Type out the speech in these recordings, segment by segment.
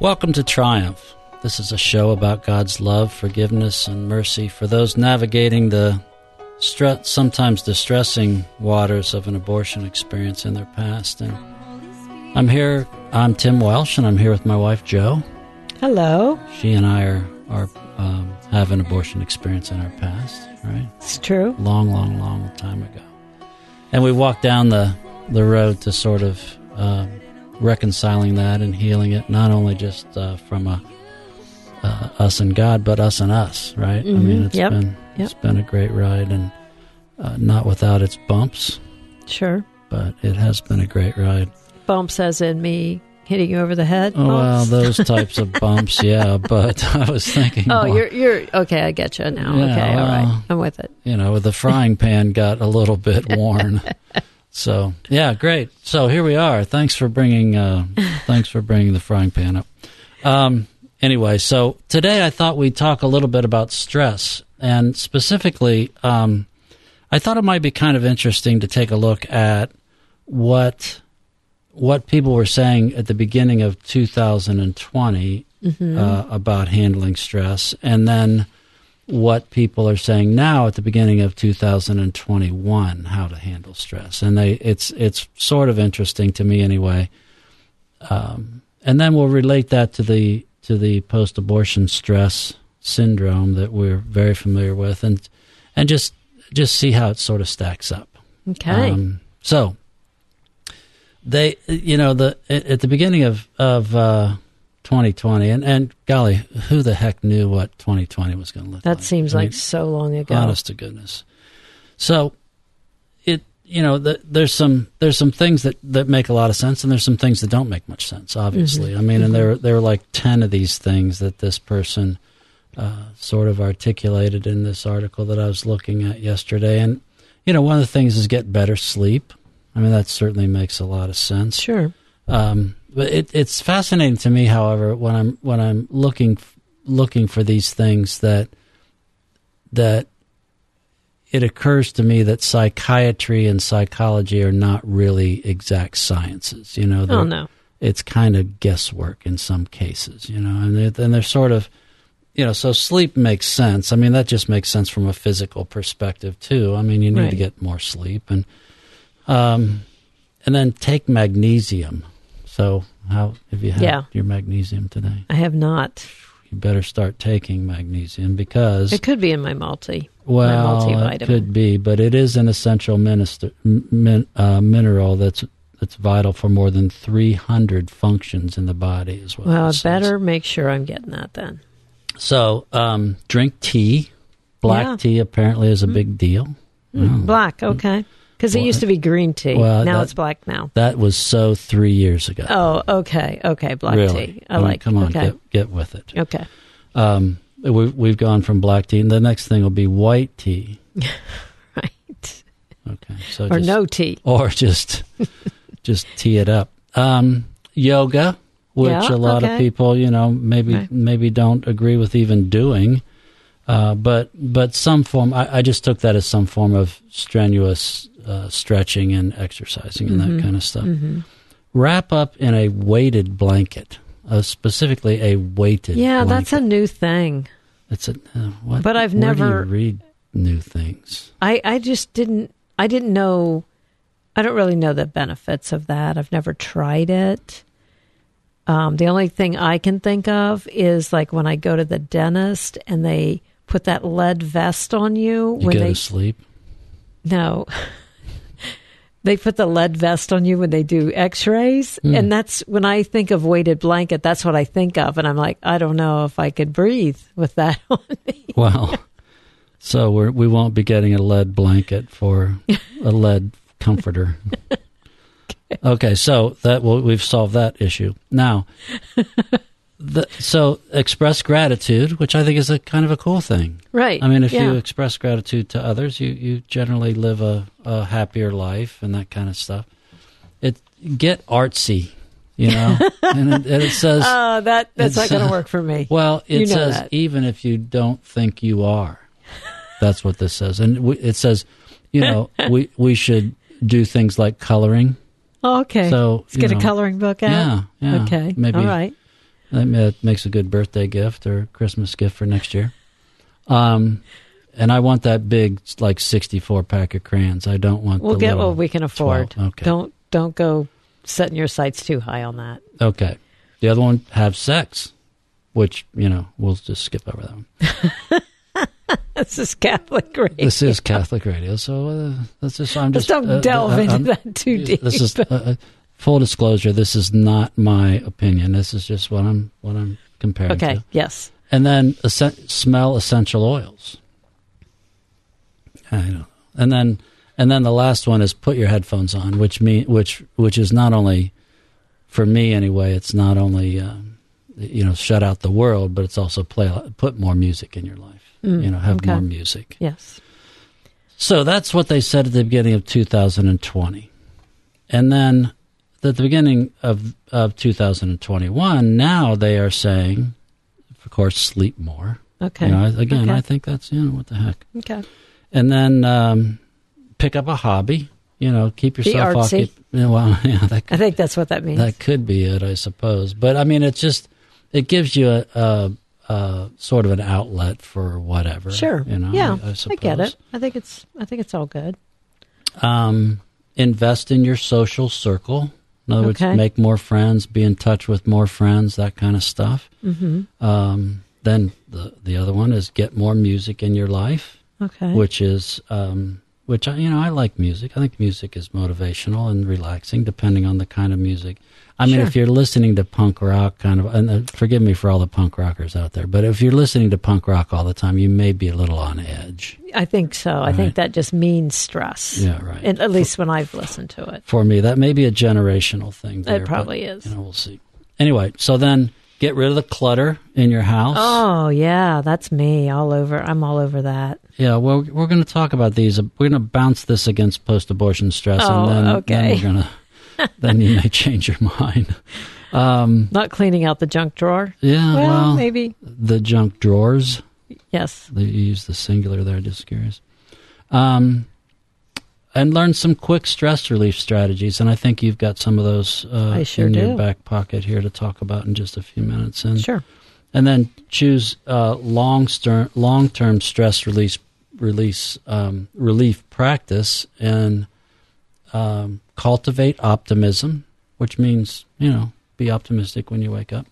Welcome to Triumph. This is a show about God's love, forgiveness, and mercy for those navigating the stre- sometimes distressing waters of an abortion experience in their past. And I'm here. I'm Tim Welsh, and I'm here with my wife Jo. Hello. She and I are are um, have an abortion experience in our past, right? It's true. Long, long, long time ago. And we walked down the the road to sort of uh, reconciling that and healing it, not only just uh, from a uh, us and God, but us and us, right? I mean, it's Yep. been Yep. it's been a great ride, and uh, not without its bumps, Sure. but it has been a great ride. Bumps as in me hitting you over the head. Oh, well, those types of bumps, yeah. But I was thinking, Oh, more, you're you're okay. I get you now. Yeah, okay, all right. I'm with it. you know, the frying pan got a little bit worn. So yeah, great. So here we are. Thanks for bringing. Uh, thanks for bringing the frying pan up. Um, anyway, so today I thought we'd talk a little bit about stress, and specifically, um, I thought it might be kind of interesting to take a look at what what people were saying at the beginning of 2020 uh, about handling stress, and then what people are saying now at the beginning of 2021 how to handle stress. And they it's it's sort of interesting to me anyway. Um, and then we'll relate that to the to the post-abortion stress syndrome that we're very familiar with and and just just see how it sort of stacks up. Okay. um, so they, you know, the at at the beginning of of uh, 2020, and and golly, who the heck knew what 2020 was going to look like? that seems I like mean, so long ago. honest to goodness. So, it you know, the, there's some there's some things that that make a lot of sense, and there's some things that don't make much sense. Obviously, I mean, and there there are like ten of these things that this person uh, sort of articulated in this article that I was looking at yesterday, and you know, one of the things is get better sleep. I mean, that certainly makes a lot of sense. Sure. Um, but it, it's fascinating to me, however, when I'm when I'm looking looking for these things that that it occurs to me that psychiatry and psychology are not really exact sciences. You know, Oh no. it's kind of guesswork in some cases. You know, and they, and they're sort of you know, so sleep makes sense. I mean, that just makes sense from a physical perspective too. I mean, you need to get more sleep and um and then take magnesium. So, how have you had Yeah. your magnesium today? I have not. You better start taking magnesium because It could be in my multi. well, it could be, but it is an essential minister, min, uh, mineral that's that's vital for more than 300 functions in the body as well. Well, I better make sure I'm getting that then. So, um, drink tea. Black Yeah. tea apparently is a big deal. Oh. Black, okay. Because it used to be green tea. well, now that- it's black now. That was so three years ago. Oh, okay. Okay. Black really? tea. I mean, like Come on, Okay. get, get with it. Okay. Um, we, we've gone from black tea, and the next thing will be white tea. Right. Okay, so Or just, no tea. or just just tee it up. Um, yoga, which Yeah, a lot of people, you know, maybe maybe don't agree with even doing. Uh, but but some form, I, I just took that as some form of strenuous uh, stretching and exercising and Mm-hmm. that kind of stuff. Wrap up in a weighted blanket, uh, specifically a weighted. Yeah, that's a new thing. It's a uh, what? But I've where never- read new things. I, I just didn't I didn't know I don't really know the benefits of that. I've never tried it. Um, the only thing I can think of is like when I go to the dentist and they put that lead vest on you You when go they to sleep. no they put the lead vest on you when they do x-rays Hmm. and that's when i think of weighted blanket that's what i think of and i'm like i don't know if i could breathe with that on me Well, so we're, we won't be getting a lead blanket for a lead comforter. Okay, so that well, we've solved that issue. Now, the, so express gratitude, which I think is a kind of a cool thing. right I mean, if yeah. you express gratitude to others, you, you generally live a, a happier life and that kind of stuff. It get artsy, you know, and, it, and it says Oh, that that's not going to work for me. Well, it You know says that. even if you don't think you are. That's what this says, and we, it says, you know, we we should do things like coloring. Oh, okay. So Let's get know, a coloring book out. Yeah, yeah. Okay. Maybe All right. That makes a good birthday gift or Christmas gift for next year. Um, and I want that big, like sixty-four pack of crayons. I don't want. We'll get what we can afford. 12. Okay. Don't don't go setting your sights too high on that. Okay. The other one, have sex, which you know we'll just skip over that one. This is Catholic radio. This is Catholic radio, so uh, that's just. I'm Just just don't uh, delve uh, into I'm- that too deep. This is uh, uh, full disclosure. This is not my opinion. This is just what I'm what I'm comparing okay. to. Yes. And then essen- smell essential oils. I don't know. And then and then the last one is put your headphones on, which mean which which is not only for me anyway. It's not only um, you know shut out the world, but it's also play put more music in your life. Mm, you know, have okay. more music. Yes. So that's what they said at the beginning of 2020. And then at the beginning of, of 2021, now they are saying, of course, sleep more. Okay. You know, again, Okay. I think that's, you know, what the heck. Okay. And then um, pick up a hobby, you know, keep yourself artsy. occupied. Well, yeah, that I think that's what that means. that could be it, I suppose. But I mean, it's just it gives you a, a, a sort of an outlet for whatever. sure. You know. yeah. I, I, I get it. I think it's I think it's all good. Um, invest in your social circle. In other Okay. words, make more friends, be in touch with more friends, that kind of stuff. hmm Um, then the the other one is get more music in your life, Okay. which is um, which I you know I like music. I think music is motivational and relaxing, depending on the kind of music. I mean, Sure. if you're listening to punk rock, kind of, and uh, forgive me for all the punk rockers out there, but if you're listening to punk rock all the time, you may be a little on edge. I think so. I think that just means stress. Yeah, right. And at least when I've listened to it. For me, that may be a generational thing. There, It probably is. You know, we'll see. Anyway, so then get rid of the clutter in your house. Oh yeah, that's me all over. I'm all over that. Yeah, well, we're going to talk about these. We're going to bounce this against post-abortion stress, Oh, and then, then we're going to. then you may change your mind. Um, Not cleaning out the junk drawer. yeah, well, well, maybe. the junk drawers. Yes. They use the singular there. Just curious. Um, and learn some quick stress relief strategies, and I think you've got some of those uh, sure in your do. back pocket here to talk about in just a few minutes. And Sure. and then choose uh, long long term stress release release um, relief practice and um, cultivate optimism, which means you know be optimistic when you wake up,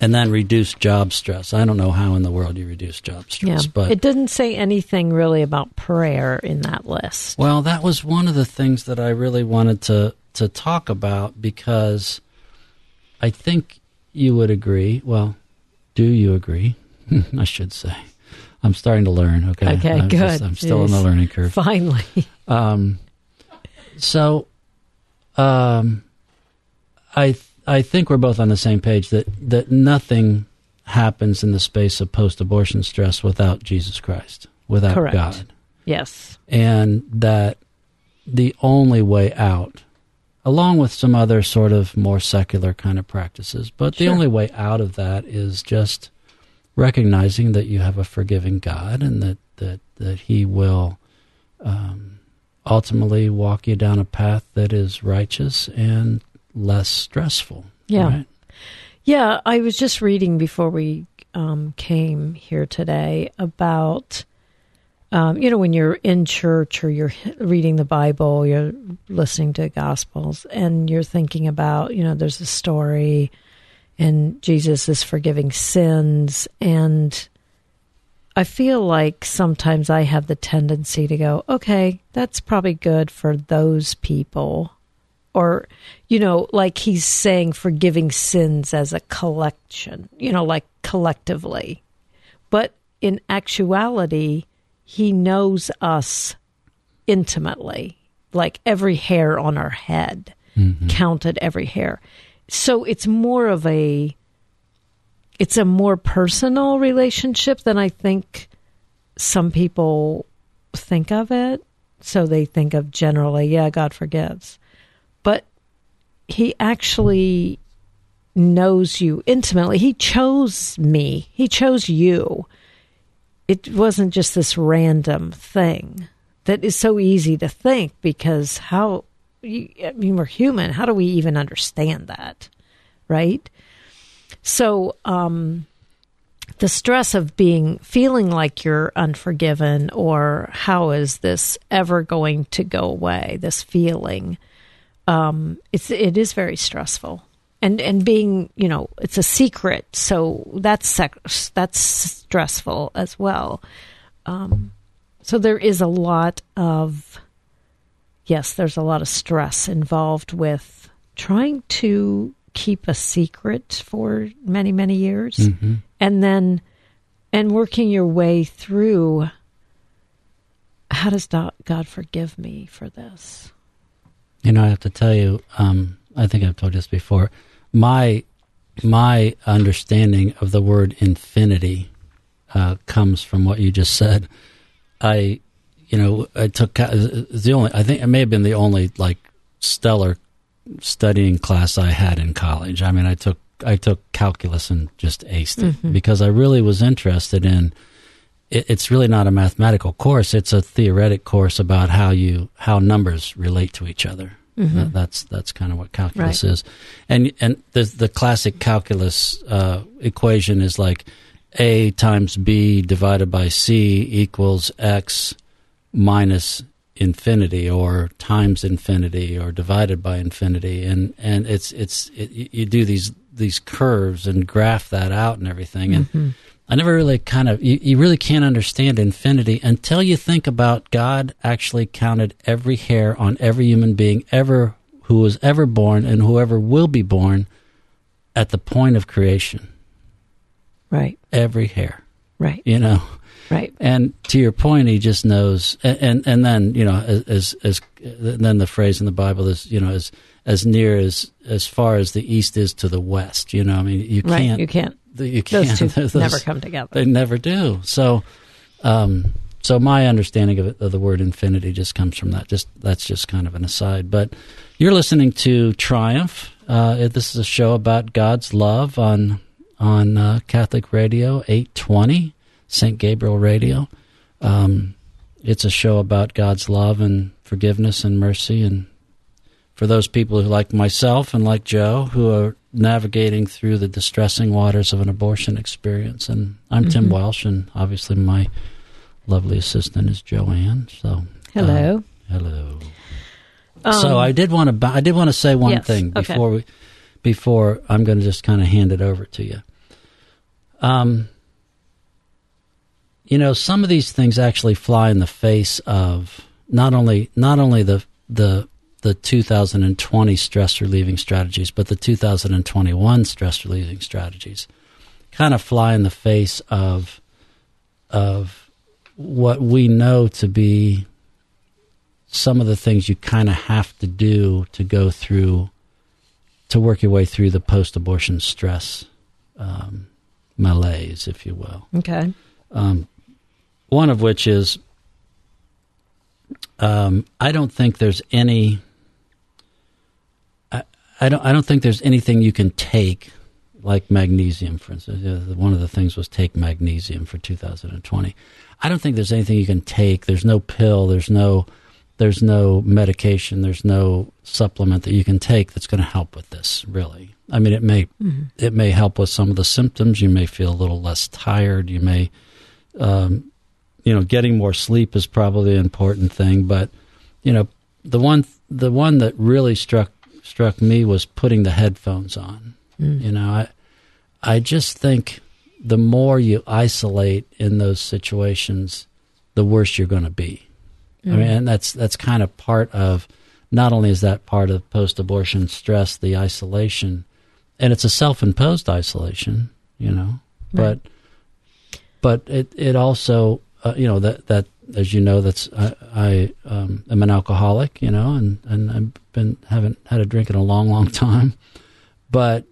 and then reduce job stress. I don't know how in the world you reduce job Yeah. stress, but it didn't say anything really about prayer in that list. well, that was one of the things that I really wanted to to talk about because I think you would agree. Well, do you agree? I should say. I'm starting to learn. Okay. Okay, I'm good. I'm still on the learning curve. Finally. Um, so, um, I th- I think we're both on the same page that that nothing happens in the space of post-abortion stress without Jesus Christ, without Correct. God yes. and that the only way out, along with some other sort of more secular kind of practices, but the only way out of that is just recognizing that you have a forgiving God and that that that He will um, ultimately walk you down a path that is righteous and less stressful. Yeah. right? Yeah, I was just reading before we um, came here today about, um, you know, when you're in church or you're reading the Bible, you're listening to Gospels, and you're thinking about, you know, there's a story, and Jesus is forgiving sins, and I feel like sometimes I have the tendency to go, okay, that's probably good for those people. Or you know like he's saying forgiving sins as a collection you know like collectively. But in actuality he knows us intimately like every hair on our head Mhm. counted every hair. So it's more of a it's a more personal relationship than i think some people think of it so they think of generally yeah god forgives but he actually knows you intimately. He chose me. He chose you. It wasn't just this random thing that is so easy to think because how, I mean, we're human. How do we even understand that? Right? So, um, the stress of being feeling like you're unforgiven or how is this ever going to go away? This feeling um it's it is very stressful. And and being you know it's a secret so that's sec- that's stressful as well. Um so there is a lot of yes there's a lot of stress involved with trying to keep a secret for many many years Mm-hmm. and then and working your way through how does god forgive me for this You know, I have to tell you, um, I think I've told you this before. My my understanding of the word infinity uh, comes from what you just said. I, you know, I took it's the only. I think it may have been the only like stellar studying class I had in college. I mean, I took I took calculus and just aced it Mhm. because I really was interested in. It, it's really not a mathematical course; it's a theoretic course about how you how numbers relate to each other. Mm-hmm. That, that's that's kind of what calculus is, and and the the classic calculus uh, equation is like a times b divided by c equals x minus infinity or times infinity or divided by infinity. And and it's it's it, you- do these these curves and graph that out and everything. And Mm-hmm. I never really kind of you, you really can't understand infinity until you think about God actually counted every hair on every human being ever who was ever born and whoever will be born at the point of creation. Right. Every hair. Right. You know right and to your point he just knows and and, and then you know as as then the phrase in the bible is you know as as near as as far as the east is to the west you know i mean you right can't you can't you can't those two those- never come together they never do. So, um, so my understanding of, it, of the word infinity just comes from that. Just that's just kind of an aside. But you're listening to Triumph. Uh, this is a show about God's love on on uh, Catholic Radio 820, St. Gabriel Radio. Um, it's a show about God's love and forgiveness and mercy and for those people who like myself and like Jo who are navigating through the distressing waters of an abortion experience. And I'm Tim Mhm. Welsh, and obviously my lovely assistant is Joanne. So hello uh, hello. Um, so I did want to I did want to say one Yes, thing okay. before we before I'm going to just kind of hand it over to you. Um, you know, some of these things actually fly in the face of not only not only the the the 2020 stress relieving strategies, but the 2021 stress relieving strategies kind of fly in the face of of what we know to be some of the things you kind of have to do to go through to work your way through the post-abortion stress um, malaise, if you will. okay Um, one of which is um, I don't think there's any. I, I don't. I don't think there's anything you can take, like magnesium, for instance. One of the things was take magnesium for 2020. I don't think there's anything you can take. There's no pill. There's no. There's no medication. There's no supplement that you can take that's going to help with this. Really, I mean, it may Mhm. it may help with some of the symptoms. You may feel a little less tired. You may, um, you know, getting more sleep is probably an important thing. But you know, the one the one that really struck struck me was putting the headphones on. Mm. You know, I I just think the more you isolate in those situations, the worse you're going to be. I mean, and that's that's kind of part of. Not only is that part of post-abortion stress, the isolation, and it's a self-imposed isolation, you know, Right. but but it it also uh, you know that that as you know that's I, I um, am an alcoholic, you know, and and I've been haven't had a drink in a long long time, but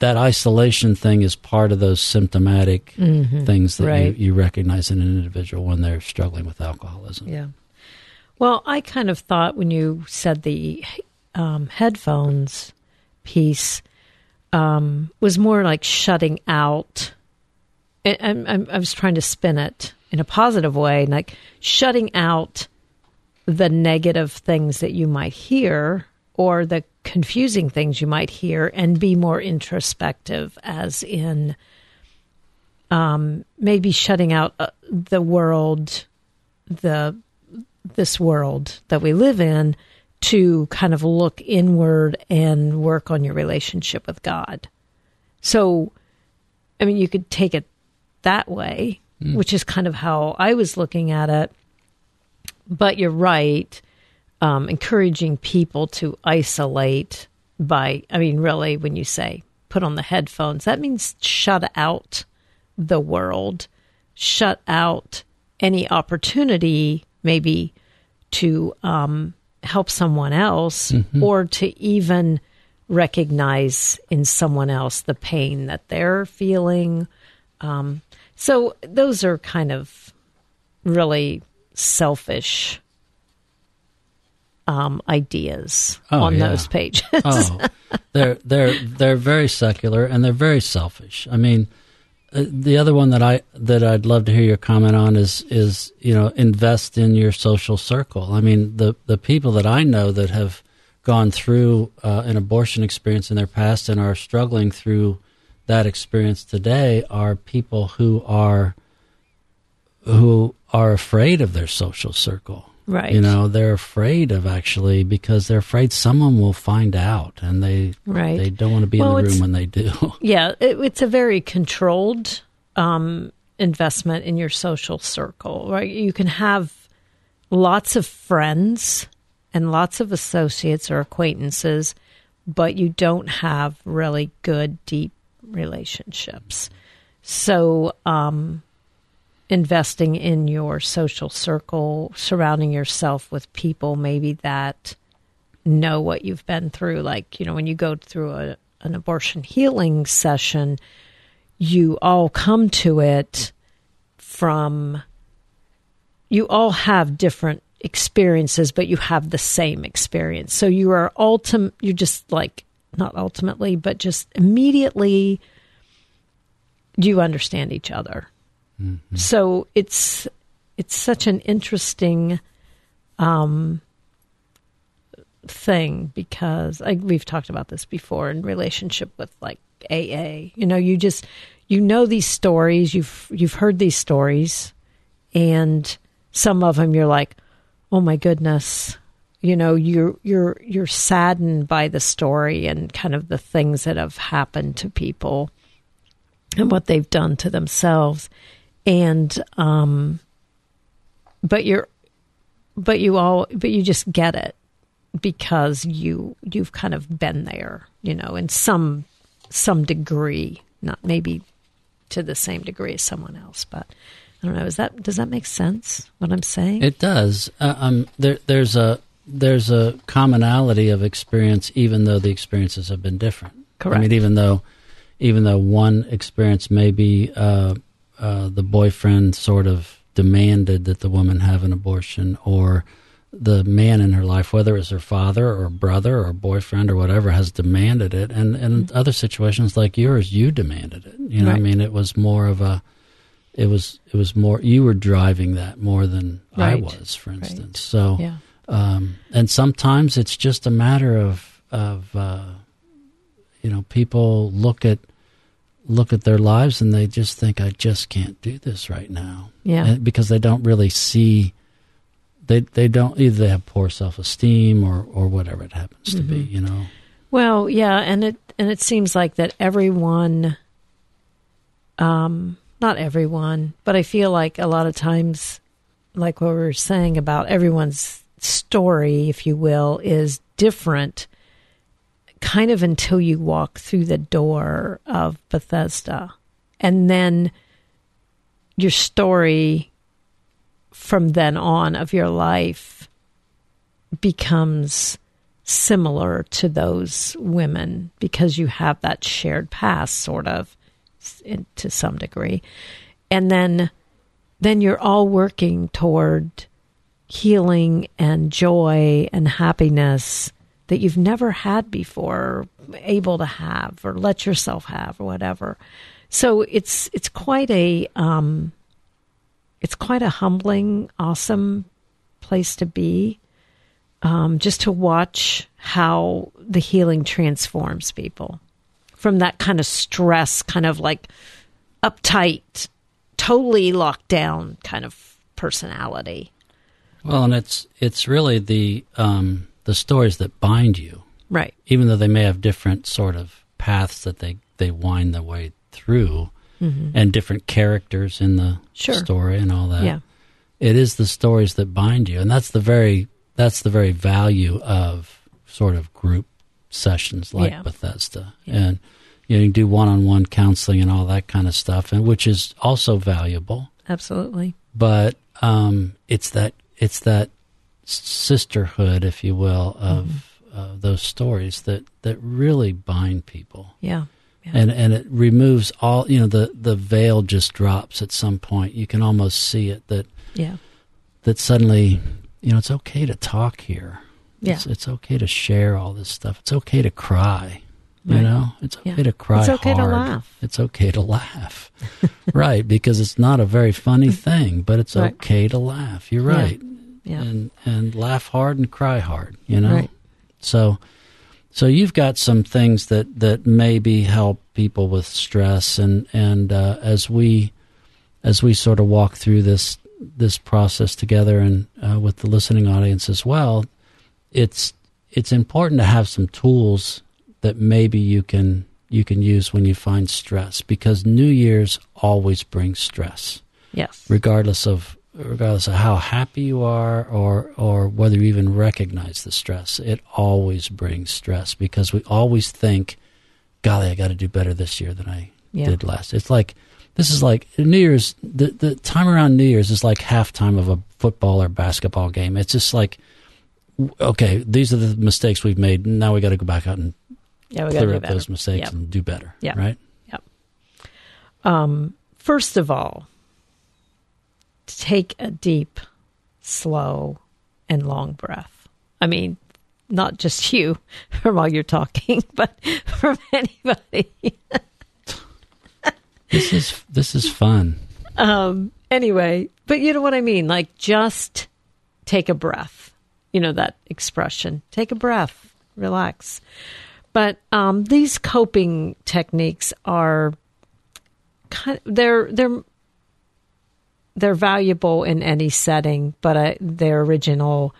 that isolation thing is part of those symptomatic Mhm. things that Right. you, you recognize in an individual when they're struggling with alcoholism. Yeah. Well, I kind of thought when you said the um, headphones piece um, was more like shutting out. I'm, I'm, I was trying to spin it in a positive way, like shutting out the negative things that you might hear or the confusing things you might hear and be more introspective, as in um, maybe shutting out uh, the world, the this world that we live in, to kind of look inward and work on your relationship with God. So, I mean, you could take it that way, mm. which is kind of how I was looking at it. But you're right um, encouraging people to isolate by, I mean, really, when you say put on the headphones, that means shut out the world, shut out any opportunity, maybe to um, help someone else mm-hmm. or to even recognize in someone else the pain that they're feeling. Um, so those are kind of really selfish um, ideas oh, on yeah. those pages. oh, they're they're they're very secular and they're very selfish. I mean, uh, the other one that I that I'd love to hear your comment on is is you know invest in your social circle. I mean, the the people that I know that have gone through uh, an abortion experience in their past and are struggling through that experience today are people who are who are afraid of their social circle Right. You know, they're afraid of actually because they're afraid someone will find out and they right. they don't want to be well, in the room when they do. Yeah, it, it's a very controlled um, investment in your social circle, right? You can have lots of friends and lots of associates or acquaintances, but you don't have really good, deep relationships. So, um, investing in your social circle, surrounding yourself with people maybe that know what you've been through. Like, you know, when you go through a, an abortion healing session, you all come to it from, you all have different experiences, but you have the same experience. So you are ultimate, you're just like, not ultimately, but just immediately, you understand each other Mm-hmm. So it's it's such an interesting um, thing because I, we've talked about this before in relationship with like AA. You know, you just you know these stories, you've you've heard these stories, and some of them you're like, oh my goodness, you know, you're you're you're saddened by the story and kind of the things that have happened to people and what they've done to themselves. And um, but you're but you all but you just get it because you you've kind of been there you know in some some degree not maybe to the same degree as someone else but i don't know. Is that does that make sense what i'm saying? It does. Uh, um there there's a there's a commonality of experience even though the experiences have been different correct i mean even though even though one experience may be uh, uh, the boyfriend sort of demanded that the woman have an abortion, or the man in her life, whether it's her father or brother or boyfriend or whatever, has demanded it. And in mm-hmm. other situations like yours, you demanded it. You know, right. I mean, it was more of a, it was it was more you were driving that more than right. I was, for instance. Right. So, yeah. Um, and sometimes it's just a matter of of uh, you know people look at look at their lives and they just think, I just can't do this right now. Yeah. And because they don't really see, they they don't either they have poor self esteem or or whatever it happens mm-hmm. to be. Mm-hmm. You know. Well, yeah, and it and it seems like that everyone, um, not everyone, but I feel like a lot of times, like what we were saying about everyone's story, if you will, is different kind of until you walk through the door of Bethesda. And then your story from then on of your life becomes similar to those women because you have that shared past sort of to some degree and then then you're all working toward healing and joy and happiness that you've never had before, able to have, or let yourself have, or whatever. So it's it's quite a um, it's quite a humbling, awesome place to be. Um, just to watch how the healing transforms people from that kind of stress, kind of like uptight, totally locked down kind of personality. Well, and it's it's really the um, the stories that bind you, Right. even though they may have different sort of paths that they they wind their way through, and different characters in the Mm-hmm. Sure. story and all that. Yeah. it is the stories that bind you, and that's the very that's the very value of sort of group sessions like Yeah. Bethesda, and you, know, you can do one on one counseling and all that kind of stuff, and which is also valuable. Absolutely. But um, it's that it's that sisterhood, if you will, of Mm-hmm. uh, those stories that that really bind people Yeah. Yeah. and and it removes all you know the the veil just drops at some point you can almost see it that yeah. that suddenly you know it's okay to talk here Yeah. it's, it's okay to share all this stuff it's okay to cry you Right. know it's okay Yeah. to cry It's okay to laugh. it's okay to laugh right because it's not a very funny thing but it's Right. okay to laugh you're right Yeah. and and laugh hard and cry hard you know Right. so so you've got some things that that maybe help people with stress and and uh, as we as we sort of walk through this this process together and uh, with the listening audience as well it's it's important to have some tools that maybe you can you can use when you find stress because new year's always brings stress Yes. regardless of regardless of how happy you are or or whether you even recognize the stress it always brings stress because we always think golly i got to do better this year than i Yeah. did last it's like this is like new year's the, the time around new year's is like halftime of a football or basketball game it's just like okay these are the mistakes we've made now we got to go back out and Yeah. We clear up better. those mistakes Yep. and do better Yeah. right yep Um, first of all, take a deep, slow, and long breath. I mean, not just you from while you're talking, but from anybody. this is this is fun Um, anyway, but you know what I mean? Like, just take a breath. You know that expression take a breath, relax. But um, these coping techniques are kind of, they're they're they're valuable in any setting, but uh, they're original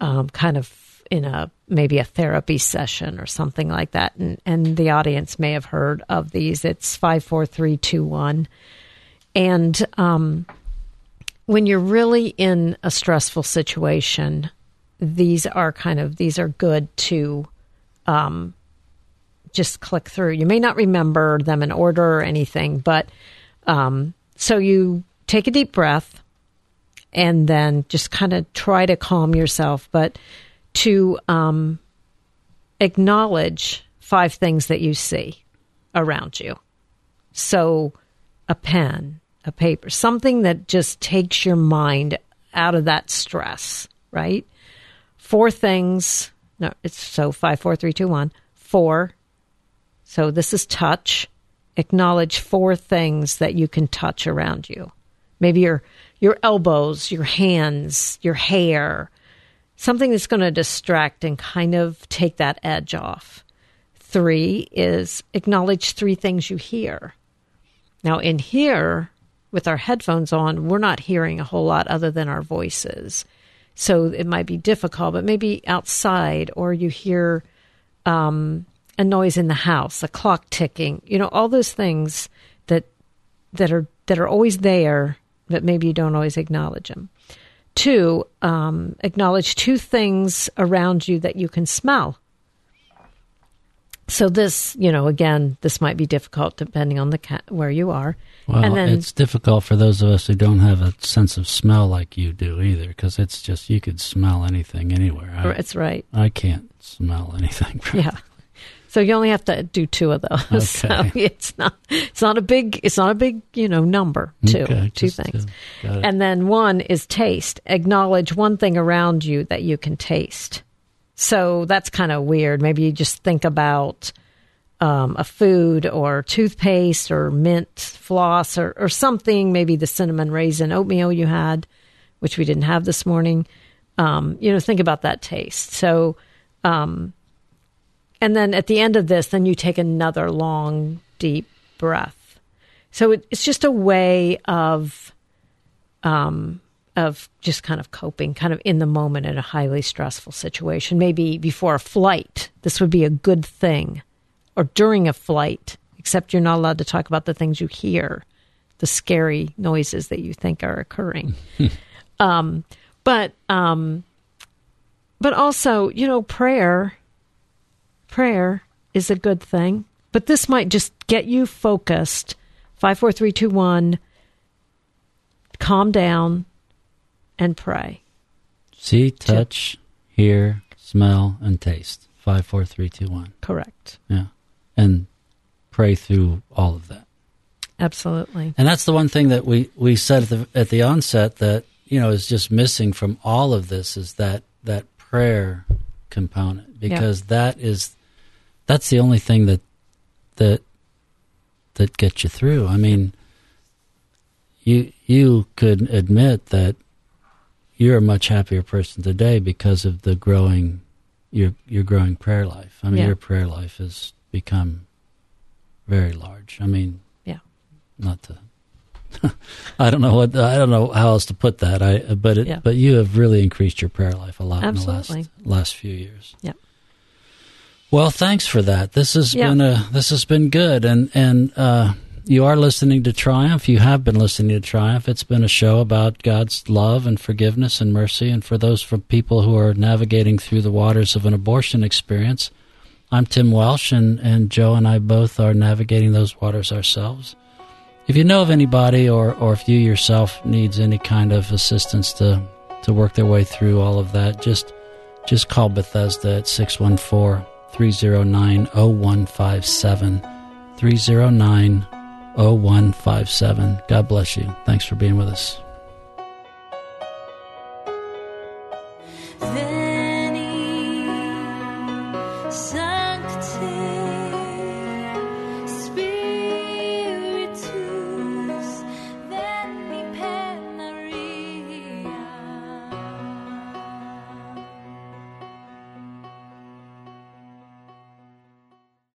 um, kind of in a maybe a therapy session or something like that. And and the audience may have heard of these. It's five, four, three, two, one. And um, when you're really in a stressful situation, these are kind of these are good to um, just click through. You may not remember them in order or anything, but um, so you take a deep breath and then just kind of try to calm yourself, but to um, acknowledge five things that you see around you. So, a pen, a paper, something that just takes your mind out of that stress, right? Four things. No, it's so five, four, three, two, one. Four. So this is touch. Acknowledge four things that you can touch around you. Maybe your your elbows, your hands, your hair, something that's going to distract and kind of take that edge off. Three is acknowledge three things you hear. Now, in here, with our headphones on, we're not hearing a whole lot other than our voices. So it might be difficult, but maybe outside, or you hear um, a noise in the house, a clock ticking, you know, all those things that that are that are always there, but maybe you don't always acknowledge them. Two, um, acknowledge two things around you that you can smell. So this, you know, again, this might be difficult depending on the ca- where you are. Well, then it's difficult for those of us who don't have a sense of smell like you do either, because it's just you could smell anything anywhere. I, it's right, I can't smell anything. yeah. So you only have to do two of those. So it's not it's not a big it's not a big you know number. Two Okay, two things. two. And then one is taste. Acknowledge one thing around you that you can taste. So that's kind of weird. Maybe you just think about um, a food or toothpaste or mint floss or, or something, maybe the cinnamon raisin oatmeal you had, which we didn't have this morning. Um, you know, think about that taste. So Um, and then at the end of this, then you take another long, deep breath. So it, it's just a way of, um, of just kind of coping, kind of in the moment in a highly stressful situation. Maybe before a flight, this would be a good thing, or during a flight, except you're not allowed to talk about the things you hear, the scary noises that you think are occurring. um, but um, but also, you know, prayer prayer is a good thing. But this might just get you focused. Five, four, three, two, one. Calm down and pray. See, touch, hear, smell, and taste. Five, four, three, two, one. Correct. Yeah. And pray through all of that. Absolutely. And that's the one thing that we, we said at the, at the onset that, you know, is just missing from all of this is that, that prayer component because that is, that's the only thing that, that, that gets you through. I mean, you, you could admit that you're a much happier person today because of the growing your your growing prayer life. I mean, yeah. your prayer life has become very large. I mean, yeah, not to. I don't know what I don't know how else to put that. I but it, yeah. but you have really increased your prayer life a lot Absolutely. in the last last few years. Yeah. Well, thanks for that. This has yeah. been a this has been good, and and uh, you are listening to Triumph. You have been listening to Triumph. It's been a show about God's love and forgiveness and mercy. And for those from people who are navigating through the waters of an abortion experience, I'm Tim Welsh, and, and Jo and I both are navigating those waters ourselves. If you know of anybody or, or if you yourself needs any kind of assistance to, to work their way through all of that, just just call Bethesda at 614 309 0157. 309 0157. God bless you. Thanks for being with us.